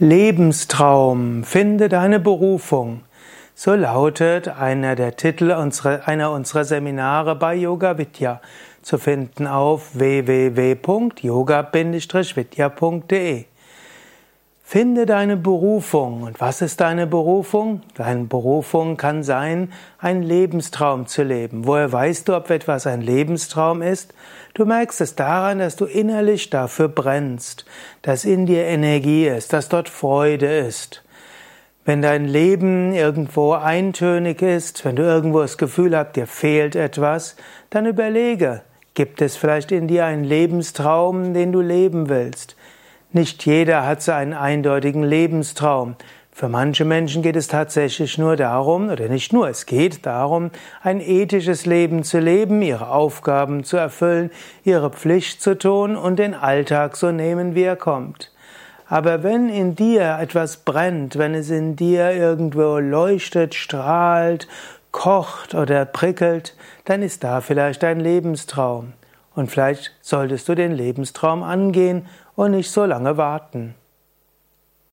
Lebenstraum, finde deine Berufung. So lautet einer der Titel unserer, einer unserer Seminare bei Yoga Vidya, zu finden auf www.yoga-vidya.de. Finde deine Berufung. Und was ist deine Berufung? Deine Berufung kann sein, einen Lebenstraum zu leben. Woher weißt du, ob etwas ein Lebenstraum ist? Du merkst es daran, dass du innerlich dafür brennst, dass in dir Energie ist, dass dort Freude ist. Wenn dein Leben irgendwo eintönig ist, wenn du irgendwo das Gefühl hast, dir fehlt etwas, dann überlege, gibt es vielleicht in dir einen Lebenstraum, den du leben willst? Nicht jeder hat so einen eindeutigen Lebenstraum. Für manche Menschen geht es tatsächlich nur darum, oder nicht nur, es geht darum, ein ethisches Leben zu leben, ihre Aufgaben zu erfüllen, ihre Pflicht zu tun und den Alltag so nehmen, wie er kommt. Aber wenn in dir etwas brennt, wenn es in dir irgendwo leuchtet, strahlt, kocht oder prickelt, dann ist da vielleicht ein Lebenstraum. Und vielleicht solltest du den Lebenstraum angehen und nicht so lange warten.